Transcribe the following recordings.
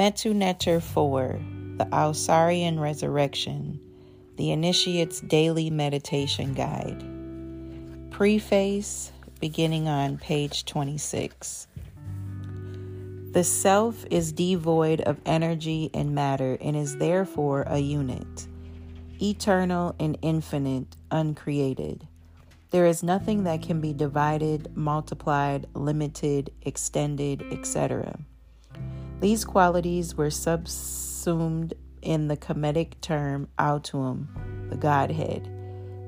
Metu Neter 4, the Ausarian Resurrection, the Initiate's Daily Meditation Guide. Preface, beginning on page 26. The self is devoid of energy and matter and is therefore a unit, eternal and infinite, uncreated. There is nothing that can be divided, multiplied, limited, extended, etc. These qualities were subsumed in the Kemetic term autuum, the Godhead.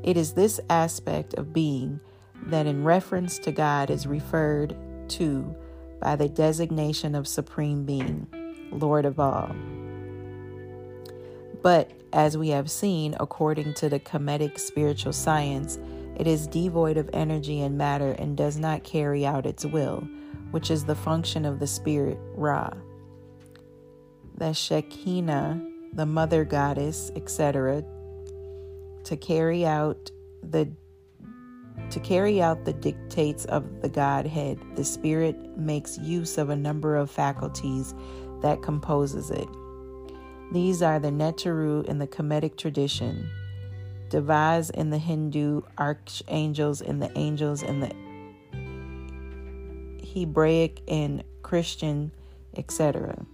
It is this aspect of being that, in reference to God, is referred to by the designation of Supreme Being, Lord of all. But, as we have seen, according to the Kemetic spiritual science, it is devoid of energy and matter and does not carry out its will, which is the function of the spirit Ra. The Shekinah, the mother goddess, etc., to carry out the to carry out the dictates of the Godhead, the Spirit makes use of a number of faculties that composes it. These are the Neteru in the Kemetic tradition, Devas in the Hindu, archangels in the angels in the Hebraic and Christian, etc.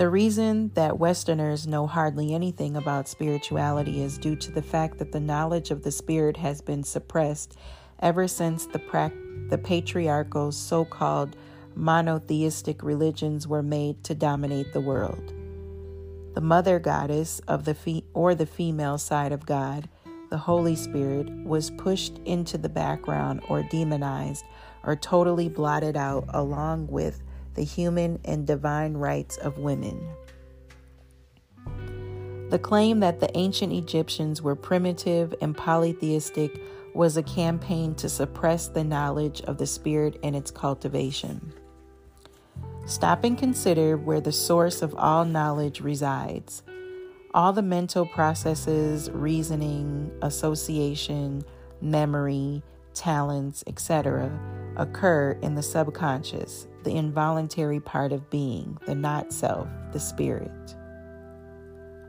The reason that Westerners know hardly anything about spirituality is due to the fact that the knowledge of the spirit has been suppressed ever since the, pra- the patriarchal so called monotheistic religions were made to dominate the world. The mother goddess of the fe- or the female side of God, the Holy Spirit, was pushed into the background or demonized or totally blotted out along with the human and divine rights of women. The claim that the ancient Egyptians were primitive and polytheistic was a campaign to suppress the knowledge of the spirit and its cultivation. Stop and consider where the source of all knowledge resides. All the mental processes, reasoning, association, memory, talents, etc., occur in the subconscious, the involuntary part of being, the not self, the spirit.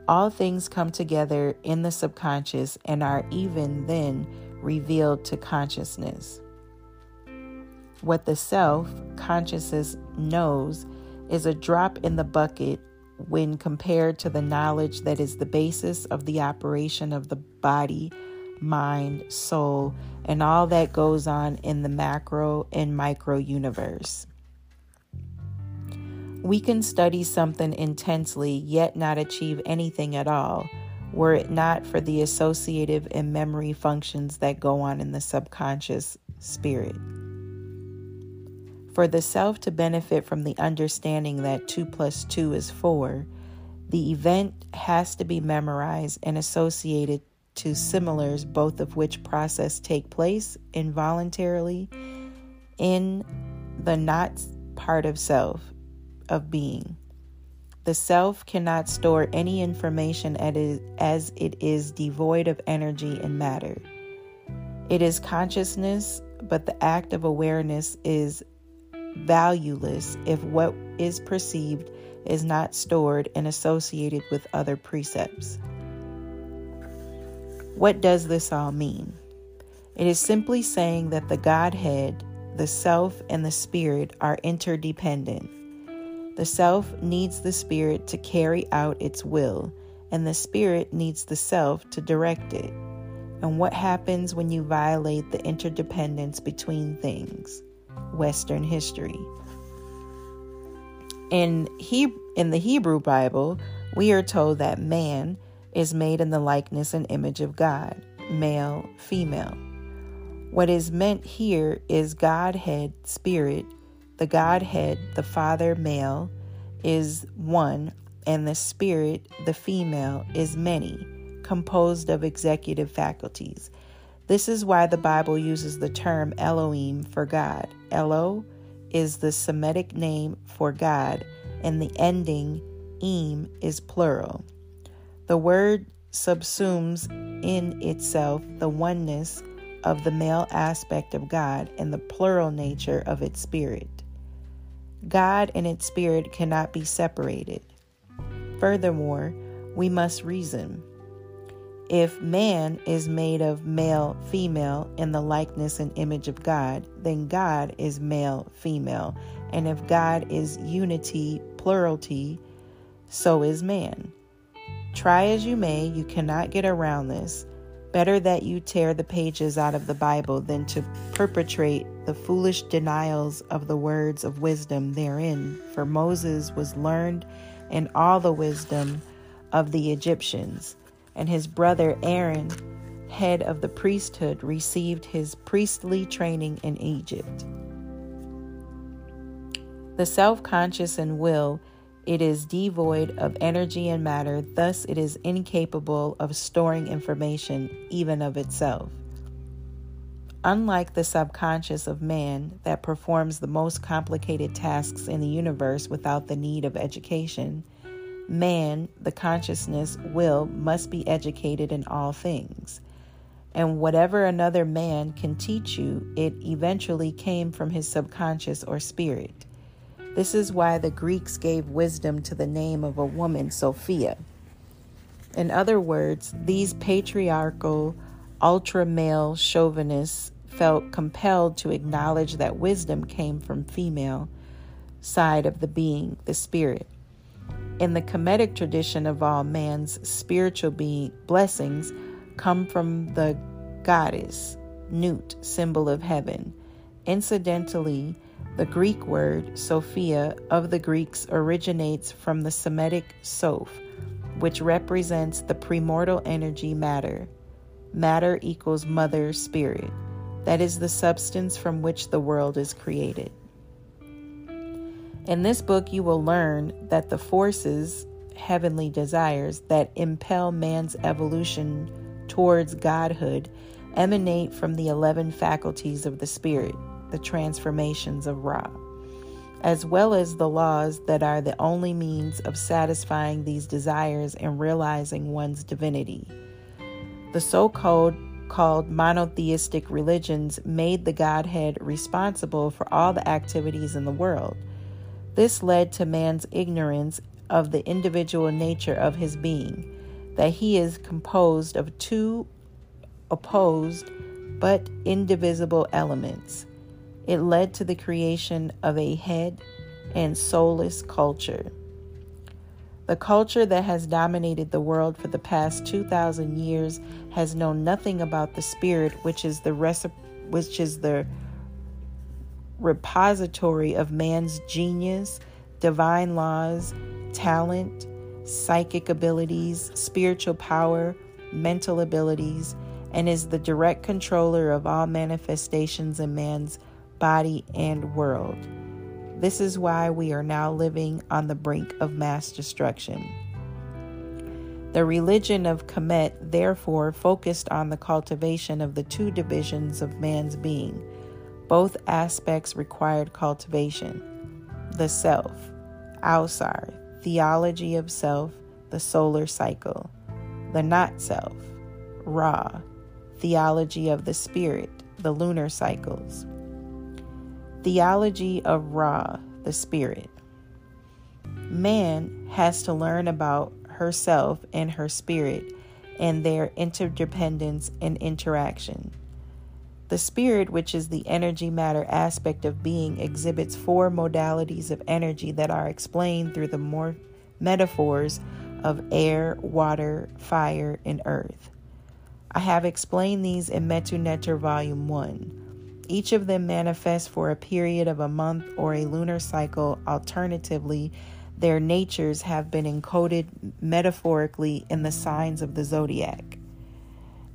All things come together in the subconscious and are even then revealed to consciousness. What the self, consciousness, knows is a drop in the bucket when compared to the knowledge that is the basis of the operation of the body, mind, soul, and all that goes on in the macro and micro universe. We can study something intensely yet not achieve anything at all, were it not for the associative and memory functions that go on in the subconscious spirit. For the self to benefit from the understanding that 2 plus 2 is 4, the event has to be memorized and associated to similars, both of which process take place involuntarily in the not part of self of being. The self cannot store any information as it is devoid of energy and matter. It is consciousness, but the act of awareness is valueless if what is perceived is not stored and associated with other precepts. What does this all mean? It is simply saying that the Godhead, the Self, and the Spirit are interdependent. The self needs the spirit to carry out its will, and the spirit needs the self to direct it. And what happens when you violate the interdependence between things? Western history. In, he- in the Hebrew Bible, we are told that man is made in the likeness and image of God, male, female. What is meant here is Godhead, Spirit, the Godhead, the Father male, is one, and the Spirit, the female, is many, composed of executive faculties. This is why the Bible uses the term Elohim for God. Elo is the Semitic name for God, and the ending im is plural. The word subsumes in itself the oneness of the male aspect of God and the plural nature of its spirit. God and its spirit cannot be separated. Furthermore, we must reason. If man is made of male, female, in the likeness and image of God, then God is male, female. And if God is unity, plurality, so is man. Try as you may, you cannot get around this. Better that you tear the pages out of the Bible than to perpetrate the foolish denials of the words of wisdom therein. For Moses was learned in all the wisdom of the Egyptians, and his brother Aaron, head of the priesthood, received his priestly training in Egypt. The self conscious and will it is devoid of energy and matter, thus, it is incapable of storing information, even of itself. Unlike the subconscious of man that performs the most complicated tasks in the universe without the need of education, man, the consciousness, will, must be educated in all things. And whatever another man can teach you, it eventually came from his subconscious or spirit. This is why the Greeks gave wisdom to the name of a woman, Sophia. In other words, these patriarchal, ultra male chauvinists felt compelled to acknowledge that wisdom came from female side of the being, the spirit. In the Kemetic tradition of all man's spiritual being blessings come from the goddess, Nut, symbol of heaven. Incidentally, the Greek word Sophia of the Greeks originates from the Semitic Soph, which represents the primordial energy matter. Matter equals mother spirit. That is the substance from which the world is created. In this book, you will learn that the forces, heavenly desires, that impel man's evolution towards godhood emanate from the 11 faculties of the spirit the transformations of Ra, as well as the laws that are the only means of satisfying these desires and realizing one's divinity. The so called called monotheistic religions made the Godhead responsible for all the activities in the world. This led to man's ignorance of the individual nature of his being, that he is composed of two opposed but indivisible elements it led to the creation of a head and soulless culture. The culture that has dominated the world for the past 2000 years has known nothing about the spirit which is the which is the repository of man's genius, divine laws, talent, psychic abilities, spiritual power, mental abilities, and is the direct controller of all manifestations in man's body, and world. This is why we are now living on the brink of mass destruction. The religion of Kemet therefore focused on the cultivation of the two divisions of man's being. Both aspects required cultivation the self, Ausar, theology of self, the solar cycle, the not self, Ra, theology of the spirit, the lunar cycles. Theology of Ra, the spirit. Man has to learn about herself and her spirit and their interdependence and interaction. The spirit, which is the energy matter aspect of being, exhibits four modalities of energy that are explained through the metaphors of air, water, fire, and earth. I have explained these in Metu Neter Volume 1. Each of them manifests for a period of a month or a lunar cycle. Alternatively, their natures have been encoded metaphorically in the signs of the zodiac.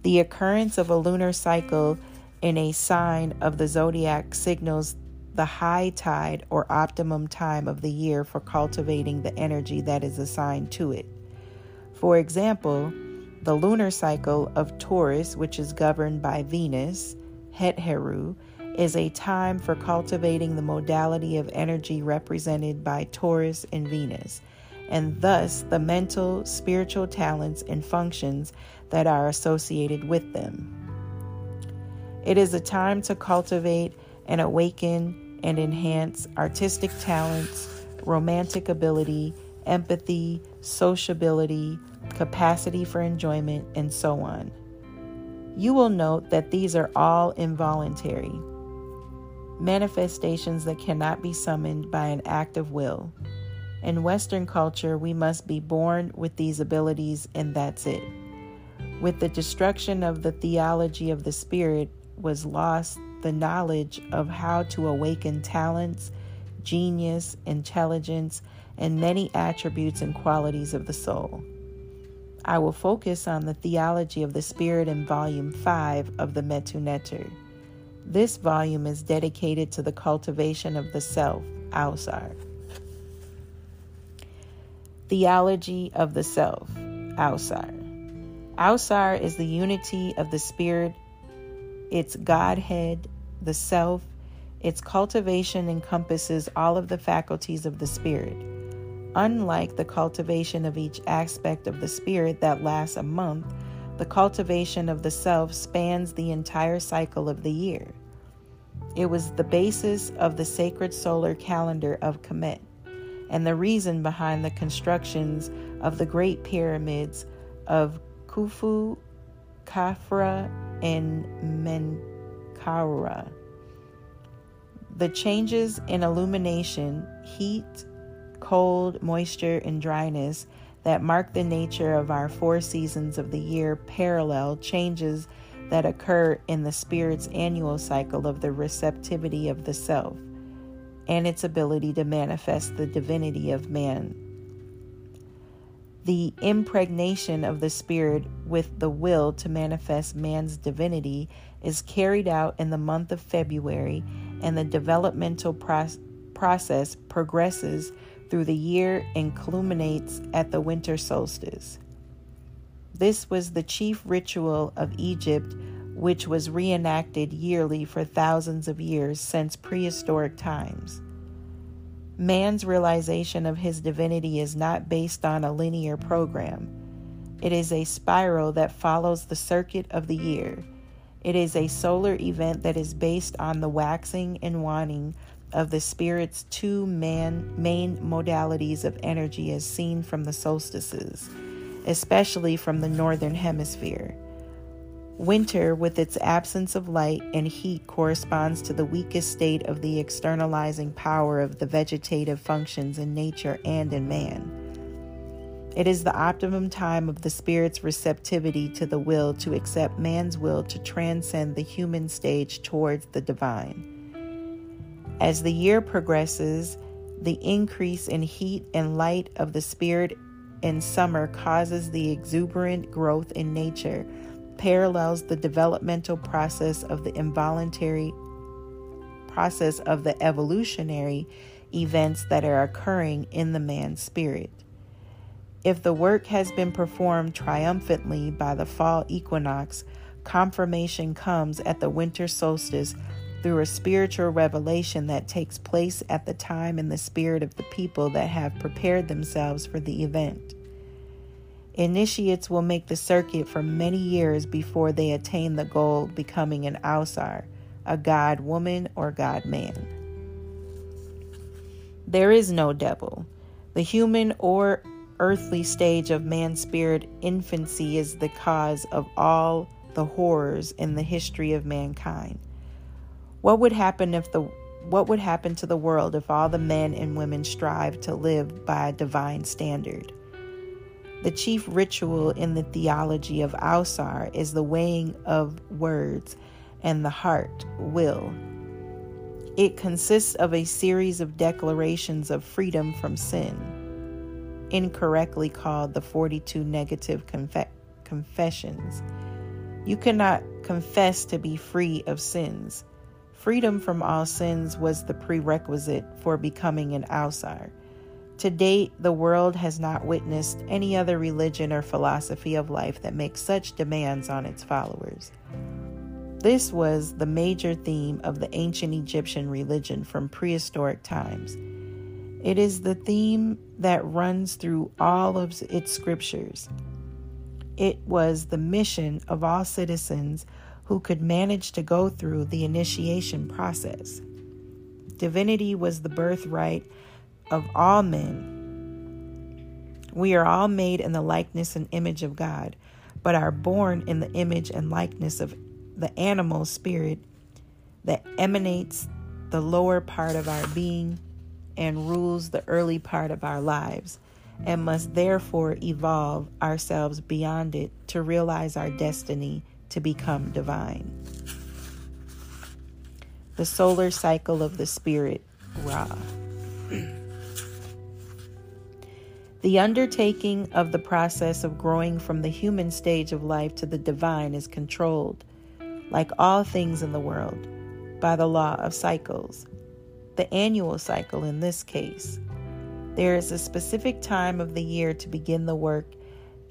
The occurrence of a lunar cycle in a sign of the zodiac signals the high tide or optimum time of the year for cultivating the energy that is assigned to it. For example, the lunar cycle of Taurus, which is governed by Venus, Het Heru, is a time for cultivating the modality of energy represented by Taurus and Venus, and thus the mental, spiritual talents and functions that are associated with them. It is a time to cultivate and awaken and enhance artistic talents, romantic ability, empathy, sociability, capacity for enjoyment, and so on. You will note that these are all involuntary manifestations that cannot be summoned by an act of will. In Western culture, we must be born with these abilities, and that's it. With the destruction of the theology of the Spirit, was lost the knowledge of how to awaken talents, genius, intelligence, and many attributes and qualities of the soul. I will focus on the theology of the Spirit in Volume 5 of the Metu Neter. This volume is dedicated to the cultivation of the self, Ausar. Theology of the Self, Ausar. Ausar is the unity of the Spirit, its Godhead, the Self. Its cultivation encompasses all of the faculties of the Spirit. Unlike the cultivation of each aspect of the Spirit that lasts a month, the cultivation of the self spans the entire cycle of the year. It was the basis of the sacred solar calendar of Kemet and the reason behind the constructions of the great pyramids of Khufu, Khafra, and Menkaura. The changes in illumination, heat, cold, moisture, and dryness that mark the nature of our four seasons of the year parallel changes that occur in the Spirit's annual cycle of the receptivity of the self and its ability to manifest the divinity of man. The impregnation of the Spirit with the will to manifest man's divinity is carried out in the month of February, and the developmental process progresses through the year and culminates at the winter solstice. This was the chief ritual of Egypt, which was reenacted yearly for thousands of years since prehistoric times. Man's realization of his divinity is not based on a linear program. It is a spiral that follows the circuit of the year. It is a solar event that is based on the waxing and waning of the Spirit's two man, main modalities of energy as seen from the solstices, especially from the northern hemisphere. Winter, with its absence of light and heat, corresponds to the weakest state of the externalizing power of the vegetative functions in nature and in man. It is the optimum time of the Spirit's receptivity to the will to accept man's will to transcend the human stage towards the divine. As the year progresses, the increase in heat and light of the Spirit in summer causes the exuberant growth in nature, parallels the developmental process of the involuntary process of the evolutionary events that are occurring in the man's spirit. If the work has been performed triumphantly by the fall equinox, confirmation comes at the winter solstice through a spiritual revelation that takes place at the time in the spirit of the people that have prepared themselves for the event. Initiates will make the circuit for many years before they attain the goal becoming an Ausar, a God woman or God man. There is no devil. The human or earthly stage of man's spirit infancy is the cause of all the horrors in the history of mankind. What would happen if the what would happen to the world if all the men and women strive to live by a divine standard? The chief ritual in the theology of Ausar is the weighing of words and the heart will. It consists of a series of declarations of freedom from sin, incorrectly called the 42 negative conf- confessions. You cannot confess to be free of sins. Freedom from all sins was the prerequisite for becoming an Ausar. To date, the world has not witnessed any other religion or philosophy of life that makes such demands on its followers. This was the major theme of the ancient Egyptian religion from prehistoric times. It is the theme that runs through all of its scriptures. It was the mission of all citizens who could manage to go through the initiation process. Divinity was the birthright of all men. We are all made in the likeness and image of God, but are born in the image and likeness of the animal spirit that emanates the lower part of our being and rules the early part of our lives, and must therefore evolve ourselves beyond it to realize our destiny to become divine. The solar cycle of the spirit, Ra. The undertaking of the process of growing from the human stage of life to the divine is controlled, like all things in the world, by the law of cycles, the annual cycle in this case. There is a specific time of the year to begin the work,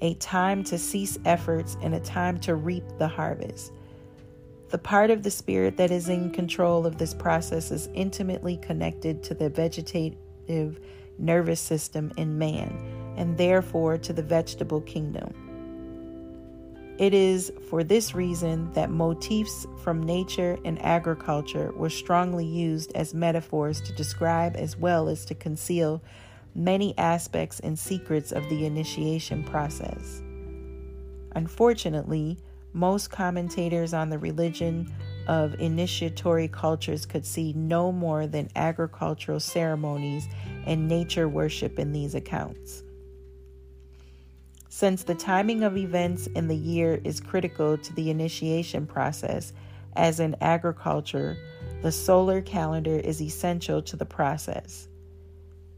a time to cease efforts, and a time to reap the harvest. The part of the spirit that is in control of this process is intimately connected to the vegetative nervous system in man, and therefore to the vegetable kingdom. It is for this reason that motifs from nature and agriculture were strongly used as metaphors to describe as well as to conceal many aspects and secrets of the initiation process. Unfortunately, most commentators on the religion of initiatory cultures could see no more than agricultural ceremonies and nature worship in these accounts. Since the timing of events in the year is critical to the initiation process, as in agriculture, the solar calendar is essential to the process.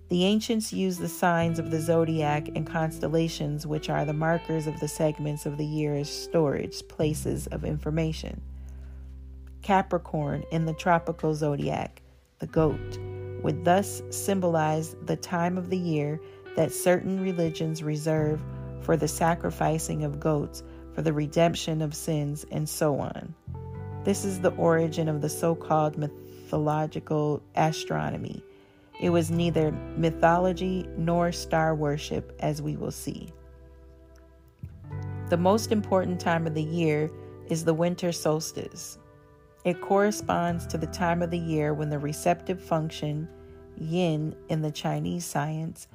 The ancients used the signs of the zodiac and constellations, which are the markers of the segments of the year, as storage places of information. Capricorn in the tropical zodiac, the goat, would thus symbolize the time of the year that certain religions reserve for the sacrificing of goats for the redemption of sins, and so on. This is the origin of the so called mythological astronomy. It was neither mythology nor star worship, as we will see. The most important time of the year is the winter solstice. It corresponds to the time of the year when the receptive function, yin in the Chinese science,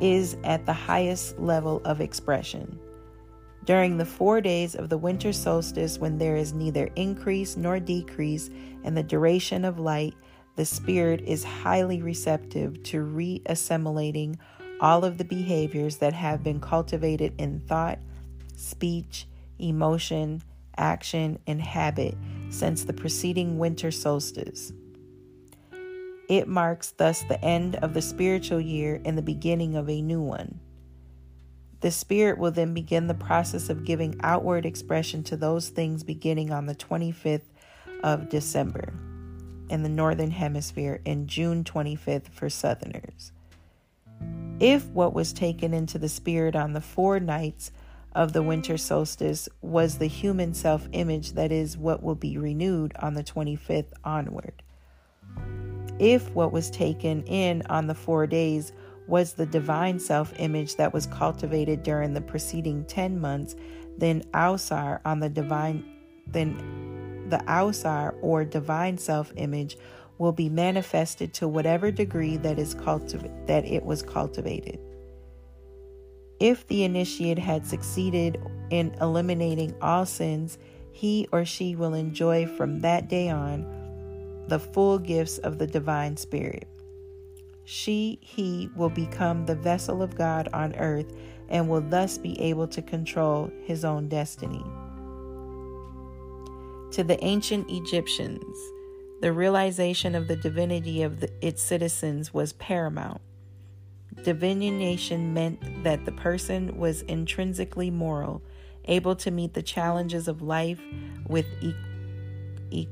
is at the highest level of expression. During the four days of the winter solstice, when there is neither increase nor decrease in the duration of light, the spirit is highly receptive to reassimilating all of the behaviors that have been cultivated in thought, speech, emotion, action, and habit since the preceding winter solstice. It marks thus the end of the spiritual year and the beginning of a new one. The Spirit will then begin the process of giving outward expression to those things beginning on the 25th of December in the Northern Hemisphere and June 25th for Southerners. If what was taken into the Spirit on the four nights of the winter solstice was the human self image that is what will be renewed on the 25th onward. If what was taken in on the four days was the divine self image that was cultivated during the preceding 10 months, then Ausar on the divine, then the Ausar or divine self image will be manifested to whatever degree that is cultiv- that it was cultivated. If the initiate had succeeded in eliminating all sins, he or she will enjoy from that day on the full gifts of the divine spirit. She, he will become the vessel of God on earth and will thus be able to control his own destiny. To the ancient Egyptians, the realization of the divinity of the, its citizens was paramount. Divination meant that the person was intrinsically moral, able to meet the challenges of life with e- e-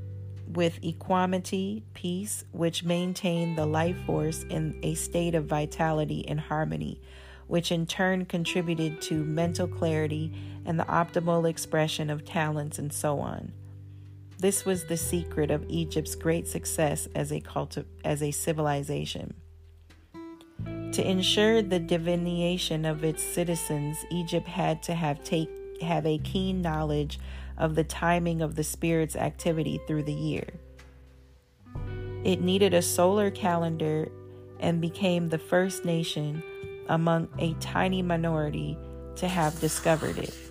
with equanimity, peace, which maintained the life force in a state of vitality and harmony, which in turn contributed to mental clarity and the optimal expression of talents and so on. This was the secret of Egypt's great success as a culti- as a civilization. To ensure the divination of its citizens, Egypt had to have take have a keen knowledge of the timing of the Spirit's activity through the year. It needed a solar calendar and became the first nation among a tiny minority to have discovered it.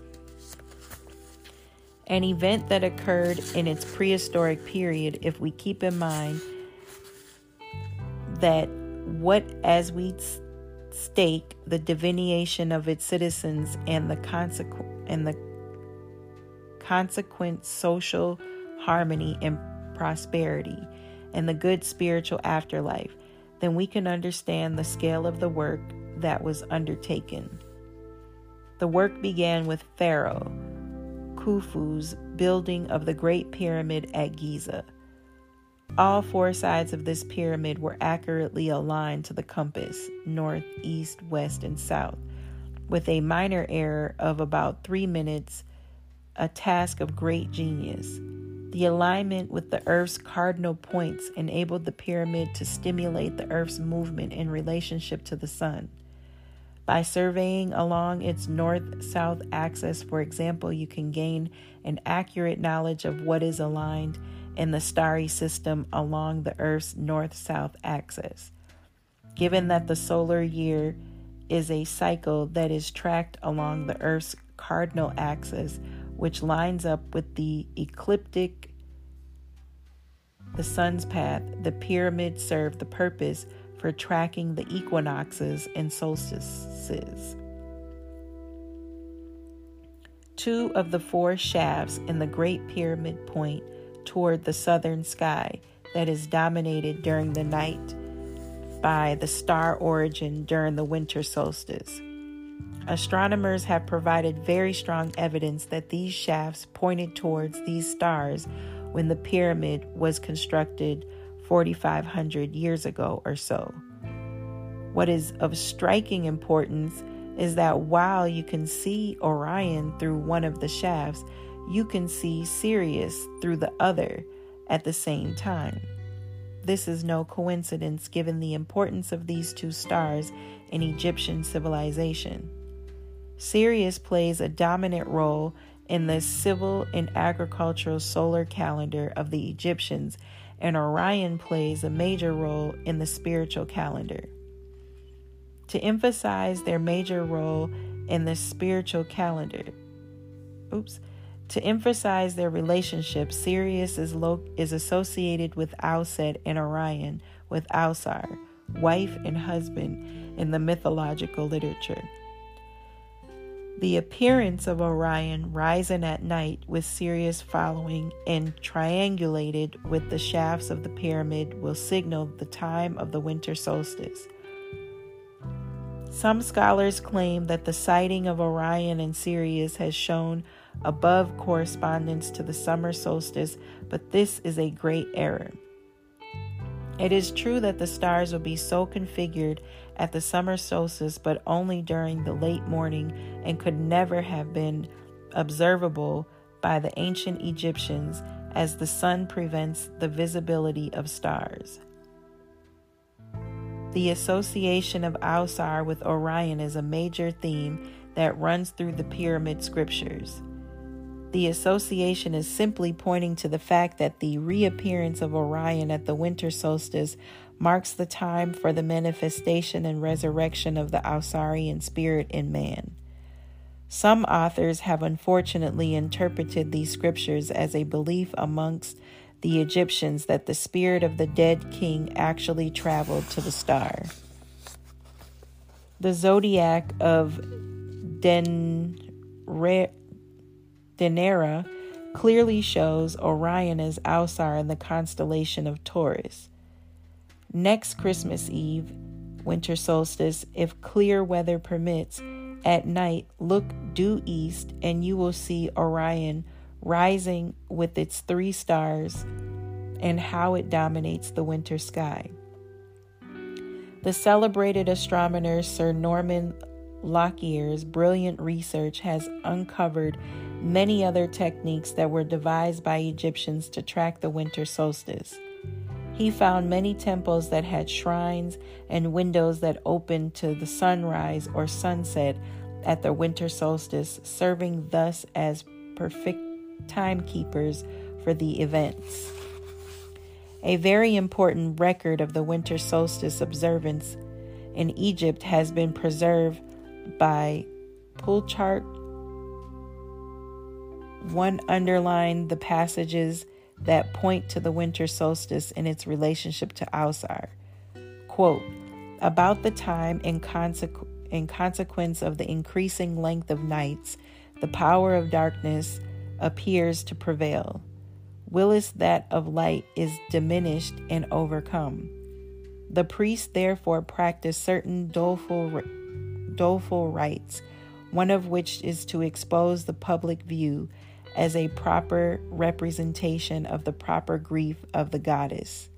An event that occurred in its prehistoric period, if we keep in mind that what, as we stake the delineation of its citizens and the and the consequent social harmony and prosperity and the good spiritual afterlife, then we can understand the scale of the work that was undertaken. The work began with Pharaoh, Khufu's building of the Great Pyramid at Giza. All four sides of this pyramid were accurately aligned to the compass north, east, west, and south, with a minor error of about three minutes, a task of great genius. The alignment with the Earth's cardinal points enabled the pyramid to stimulate the Earth's movement in relationship to the Sun. By surveying along its north south axis, for example, you can gain an accurate knowledge of what is aligned in the starry system along the Earth's north south axis. Given that the solar year is a cycle that is tracked along the Earth's cardinal axis, which lines up with the ecliptic, the sun's path, the pyramid served the purpose for tracking the equinoxes and solstices. Two of the four shafts in the Great Pyramid point toward the southern sky that is dominated during the night by the star Orion during the winter solstice. Astronomers have provided very strong evidence that these shafts pointed towards these stars when the pyramid was constructed 4,500 years ago or so. What is of striking importance is that while you can see Orion through one of the shafts, you can see Sirius through the other at the same time. This is no coincidence given the importance of these two stars in Egyptian civilization. Sirius plays a dominant role in the civil and agricultural solar calendar of the Egyptians and Orion plays a major role in the spiritual calendar. To emphasize their major role in the spiritual calendar, oops, to emphasize their relationship, Sirius is, lo- is associated with Auset and Orion with Ausar, wife and husband in the mythological literature. The appearance of Orion rising at night with Sirius following and triangulated with the shafts of the pyramid will signal the time of the winter solstice. Some scholars claim that the sighting of Orion and Sirius has shown above correspondence to the summer solstice, but this is a great error. It is true that the stars will be so configured at the summer solstice, but only during the late morning and could never have been observable by the ancient Egyptians as the sun prevents the visibility of stars. The association of Ausar with Orion is a major theme that runs through the pyramid scriptures. The association is simply pointing to the fact that the reappearance of Orion at the winter solstice marks the time for the manifestation and resurrection of the Ausarian spirit in man. Some authors have unfortunately interpreted these scriptures as a belief amongst the Egyptians that the spirit of the dead king actually traveled to the star. The zodiac of Den Dendera clearly shows Orion as Ausar in the constellation of Taurus. Next Christmas Eve, winter solstice, if clear weather permits, at night look due east and you will see Orion rising with its three stars and how it dominates the winter sky. The celebrated astronomer Sir Norman Lockyer's brilliant research has uncovered many other techniques that were devised by Egyptians to track the winter solstice. He found many temples that had shrines and windows that opened to the sunrise or sunset at the winter solstice, serving thus as perfect timekeepers for the events. A very important record of the winter solstice observance in Egypt has been preserved by Plutarch. One underlined the passages that point to the winter solstice in its relationship to Ausar. Quote, about the time in, consequ- in consequence of the increasing length of nights, the power of darkness appears to prevail. Willis that of light is diminished and overcome. The priests therefore practice certain doleful, doleful rites, one of which is to expose the public view as a proper representation of the proper grief of the goddess.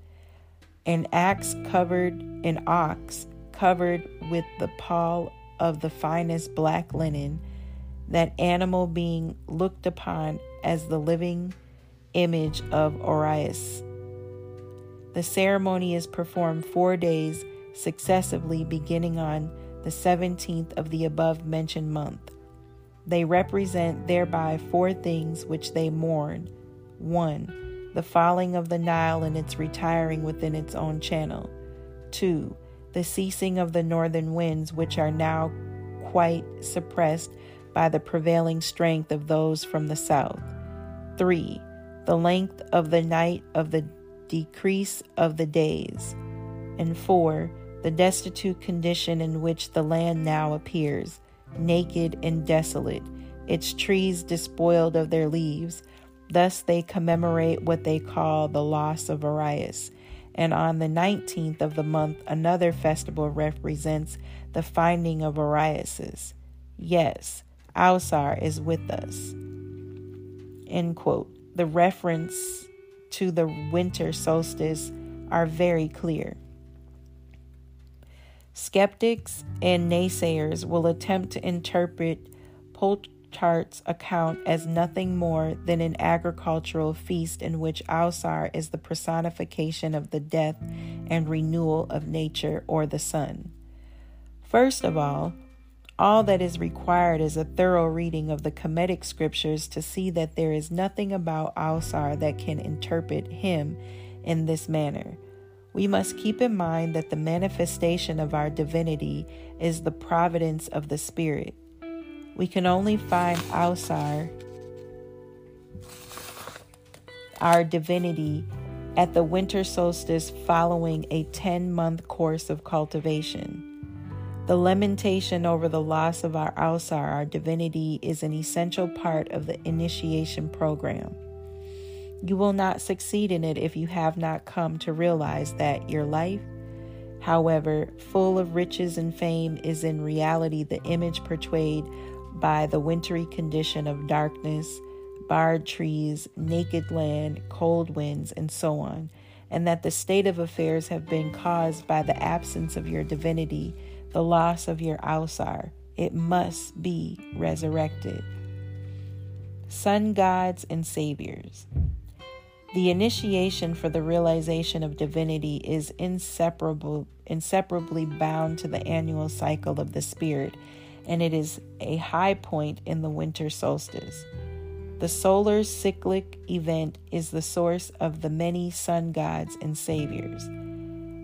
An axe covered, an ox covered with the pall of the finest black linen, that animal being looked upon as the living image of Osiris. The ceremony is performed four days successively, beginning on the 17th of the above mentioned month. They represent thereby four things which they mourn 1. The falling of the Nile and its retiring within its own channel. 2. The ceasing of the northern winds, which are now quite suppressed by the prevailing strength of those from the south. 3. The length of the night of the decrease of the days. And 4. The destitute condition in which the land now appears naked and desolate, its trees despoiled of their leaves. Thus they commemorate what they call the loss of Arias. And on the 19th of the month, another festival represents the finding of Ariases. Yes, Ausar is with us. End quote. The reference to the winter solstice are very clear. Skeptics and naysayers will attempt to interpret Plutarch's account as nothing more than an agricultural feast in which Ausar is the personification of the death and renewal of nature or the sun. First of all, all that is required is a thorough reading of the Kemetic scriptures to see that there is nothing about Ausar that can interpret him in this manner we must keep in mind that the manifestation of our divinity is the providence of the Spirit. We can only find Ausar, our divinity, at the winter solstice following a 10 month course of cultivation. The lamentation over the loss of our Ausar, our divinity, is an essential part of the initiation program. You will not succeed in it if you have not come to realize that your life, however full of riches and fame, is in reality the image portrayed by the wintry condition of darkness, barred trees, naked land, cold winds, and so on, and that the state of affairs have been caused by the absence of your divinity, the loss of your Ausar. It must be resurrected. Sun gods and saviors. The initiation for the realization of divinity is inseparable, inseparably bound to the annual cycle of the Spirit, and it is a high point in the winter solstice. The solar cyclic event is the source of the many sun gods and saviors.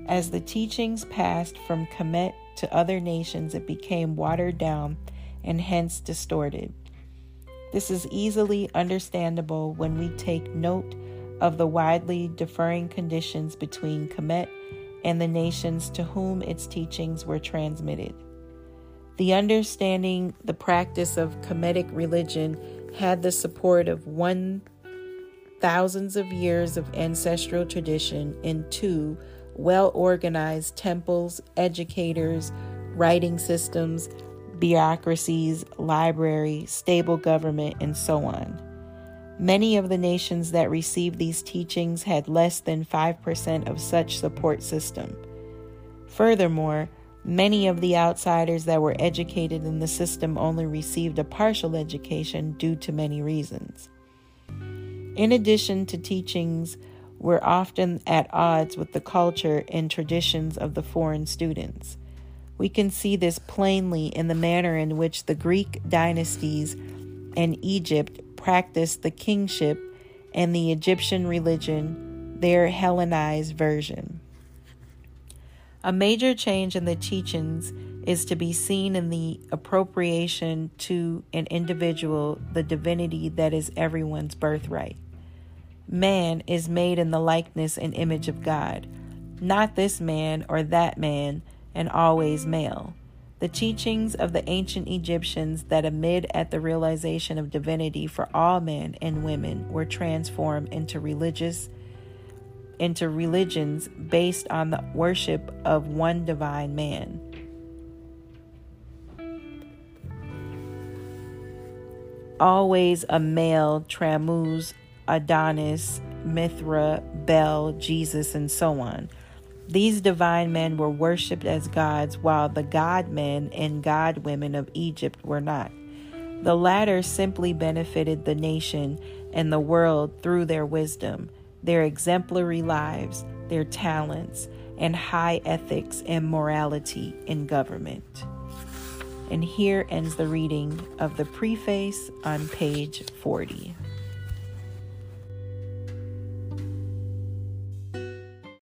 As the teachings passed from Kemet to other nations, it became watered down and hence distorted. This is easily understandable when we take note of the widely differing conditions between Kemet and the nations to whom its teachings were transmitted. The understanding the practice of Kemetic religion had the support of one thousands of years of ancestral tradition in two well organized temples, educators, writing systems, bureaucracies, library, stable government, and so on. Many of the nations that received these teachings had less than 5% of such support system. Furthermore, many of the outsiders that were educated in the system only received a partial education due to many reasons. In addition to teachings were often at odds with the culture and traditions of the foreign students. We can see this plainly in the manner in which the Greek dynasties and Egypt practiced the kingship and the Egyptian religion their Hellenized version. A major change in the teachings is to be seen in the appropriation to an individual the divinity that is everyone's birthright. Man is made in the likeness and image of God, not this man or that man, and always male. The teachings of the ancient Egyptians that amid at the realization of divinity for all men and women were transformed into religious into religions based on the worship of one divine man. Always a male, Tammuz, Adonis, Mithra, Bel, Jesus, and so on. These divine men were worshipped as gods, while the god men and god women of Egypt were not. The latter simply benefited the nation and the world through their wisdom their exemplary lives, their talents, and high ethics and morality in government. And here ends the reading of the preface on page 40.